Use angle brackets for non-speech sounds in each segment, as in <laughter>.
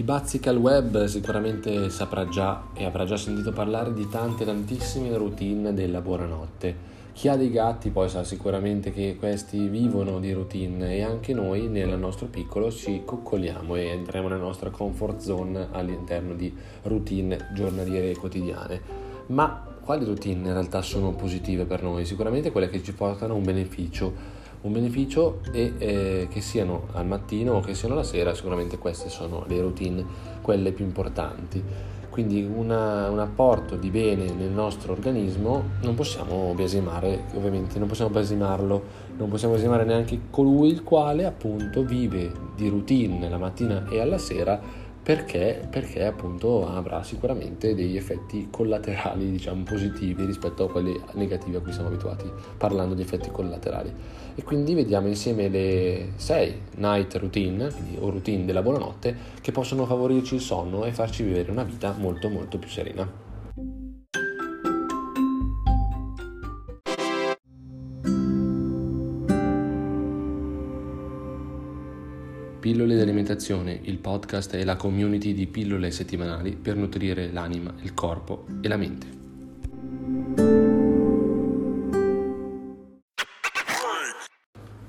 Chi bazzica il web sicuramente saprà già e avrà già sentito parlare di tante tantissime routine della buonanotte. Chi ha dei gatti poi sa sicuramente che questi vivono di routine e anche noi nel nostro piccolo ci coccoliamo e entriamo nella nostra comfort zone all'interno di routine giornaliere e quotidiane. Ma quali routine in realtà sono positive per noi? Sicuramente quelle che ci portano un beneficio un beneficio e eh, che siano al mattino o che siano la sera, sicuramente queste sono le routine, quelle più importanti. Quindi una, un apporto di bene nel nostro organismo non possiamo biasimare, ovviamente non possiamo biasimarlo, non possiamo biasimare neanche colui il quale appunto vive di routine la mattina e alla sera perché, perché appunto avrà sicuramente degli effetti collaterali, diciamo positivi rispetto a quelli negativi a cui siamo abituati parlando di effetti collaterali. E quindi vediamo insieme le 6 night routine, quindi o routine della buonanotte, che possono favorirci il sonno e farci vivere una vita molto molto più serena. Pillole di alimentazione, il podcast e la community di pillole settimanali per nutrire l'anima, il corpo e la mente.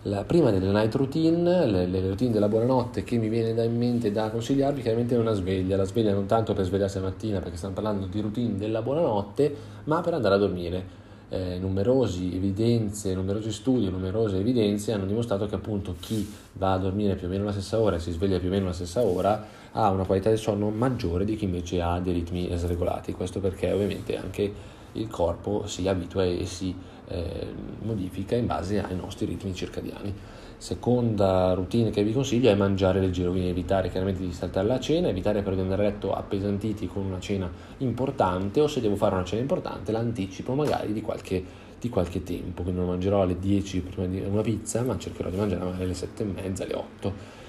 La prima delle night routine, le, le, routine della buonanotte che mi viene da in mente da consigliarvi, chiaramente è una sveglia. La sveglia non tanto per svegliarsi la mattina perché stiamo parlando di routine della buonanotte, ma per andare a dormire eh, numerose evidenze, numerosi studi, numerose evidenze hanno dimostrato che appunto chi va a dormire più o meno la stessa ora e si sveglia più o meno la stessa ora ha una qualità del sonno maggiore di chi invece ha dei ritmi sregolati. Questo perché ovviamente anche il corpo si abitua e si eh, modifica in base ai nostri ritmi circadiani. Seconda routine che vi consiglio è mangiare leggero, quindi evitare chiaramente di saltare la cena, evitare però di andare a letto appesantiti con una cena importante o se devo fare una cena importante l'anticipo magari di qualche, di qualche tempo, quindi non mangerò alle 10 prima di una pizza ma cercherò di mangiare magari alle 7 e mezza, alle 8.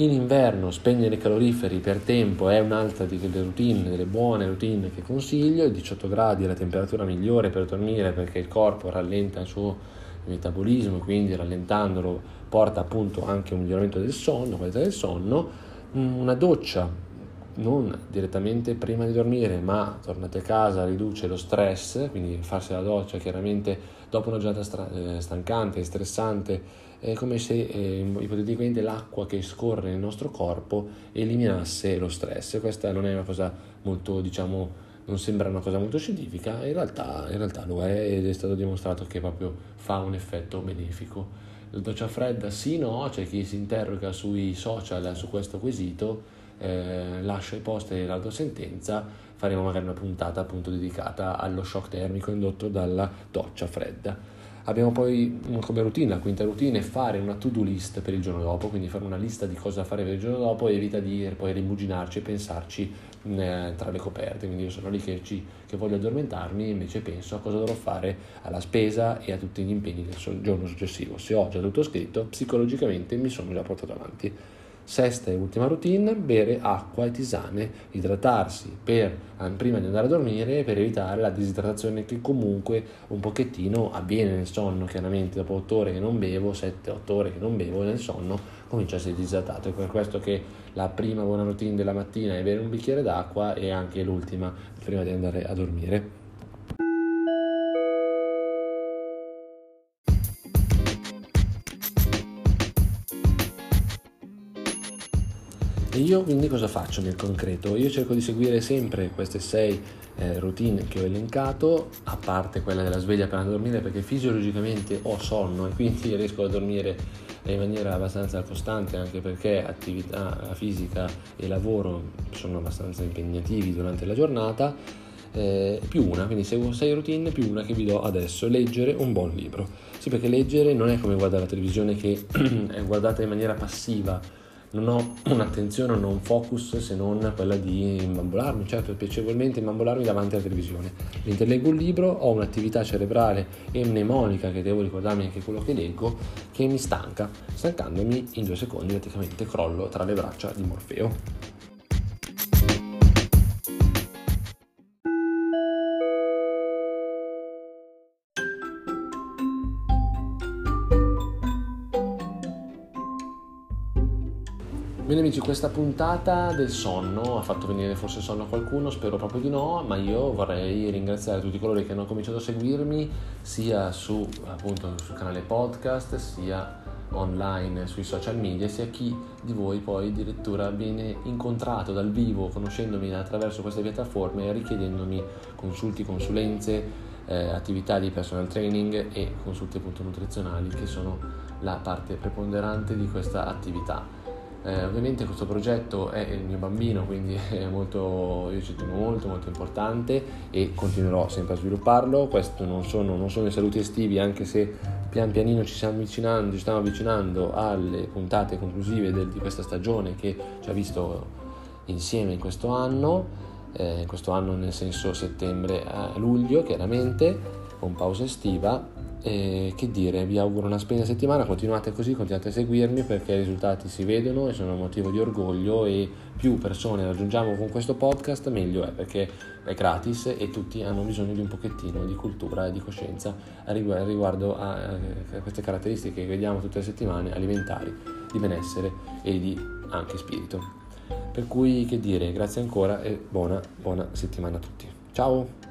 In inverno spegnere i caloriferi per tempo è un'altra delle routine, delle buone routine che consiglio, il 18 gradi è la temperatura migliore per dormire perché il corpo rallenta il suo metabolismo, quindi rallentandolo porta appunto anche un miglioramento del sonno, qualità del sonno, mm, una doccia non direttamente prima di dormire, ma tornate a casa riduce lo stress, quindi farsi la doccia chiaramente dopo una giornata stra- eh, stancante stressante è come se eh, ipoteticamente l'acqua che scorre nel nostro corpo eliminasse lo stress. Questa non è una cosa molto, diciamo, non sembra una cosa molto scientifica, in realtà, in realtà lo è ed è stato dimostrato che proprio fa un effetto benefico. La doccia fredda sì, no, c'è chi si interroga sui social su questo quesito, eh, lascia i post e la tua sentenza, faremo magari una puntata appunto dedicata allo shock termico indotto dalla doccia fredda. Abbiamo poi come routine, la quinta routine, fare una to-do list per il giorno dopo, quindi fare una lista di cosa fare per il giorno dopo evita di poi rimuginarci e pensarci eh, tra le coperte. Quindi io sono lì che, ci, che voglio addormentarmi e invece penso a cosa dovrò fare alla spesa e a tutti gli impegni del giorno successivo. Se ho già tutto scritto, psicologicamente mi sono già portato avanti. Sesta e ultima routine, bere acqua e tisane, idratarsi per, prima di andare a dormire per evitare la disidratazione che comunque un pochettino avviene nel sonno, chiaramente dopo 8 ore che non bevo, 7-8 ore che non bevo nel sonno comincia a essere disidratato. È per questo che la prima buona routine della mattina è bere un bicchiere d'acqua e anche l'ultima prima di andare a dormire. E io quindi cosa faccio nel concreto? Io cerco di seguire sempre queste sei eh, routine che ho elencato, a parte quella della sveglia per andare a dormire, perché fisiologicamente ho sonno e quindi <laughs> riesco a dormire in maniera abbastanza costante, anche perché attività fisica e lavoro sono abbastanza impegnativi durante la giornata. Eh, più una, quindi seguo sei routine più una che vi do adesso, leggere un buon libro. Sì, perché leggere non è come guardare la televisione che <clears throat> è guardata in maniera passiva non ho un'attenzione, non ho un focus se non quella di imbambolarmi, certo piacevolmente imbambolarmi davanti alla televisione. Mentre leggo un libro ho un'attività cerebrale e mnemonica che devo ricordarmi anche quello che leggo che mi stanca, stancandomi in due secondi praticamente crollo tra le braccia di Morfeo. Bene amici, questa puntata del sonno ha fatto venire forse sonno a qualcuno, spero proprio di no, ma io vorrei ringraziare tutti coloro che hanno cominciato a seguirmi sia su, appunto, sul canale podcast, sia online sui social media, sia chi di voi poi addirittura viene incontrato dal vivo, conoscendomi attraverso queste piattaforme e richiedendomi consulti, consulenze, eh, attività di personal training e consulti appunto nutrizionali che sono la parte preponderante di questa attività. Eh, ovviamente questo progetto è il mio bambino, quindi <laughs> molto, io ci tengo molto, molto importante e continuerò sempre a svilupparlo. Questo non sono, non sono i saluti estivi, anche se pian pianino ci stiamo avvicinando, ci stiamo avvicinando alle puntate conclusive del, di questa stagione che ci ha visto insieme in questo anno, eh, questo anno nel senso settembre a luglio chiaramente, con pausa estiva e che dire, vi auguro una splendida settimana, continuate così, continuate a seguirmi perché i risultati si vedono e sono un motivo di orgoglio e più persone raggiungiamo con questo podcast meglio è perché è gratis e tutti hanno bisogno di un pochettino di cultura e di coscienza riguardo a, queste caratteristiche che vediamo tutte le settimane alimentari, di benessere e di anche spirito. Per cui che dire, grazie ancora e buona, buona settimana a tutti. Ciao!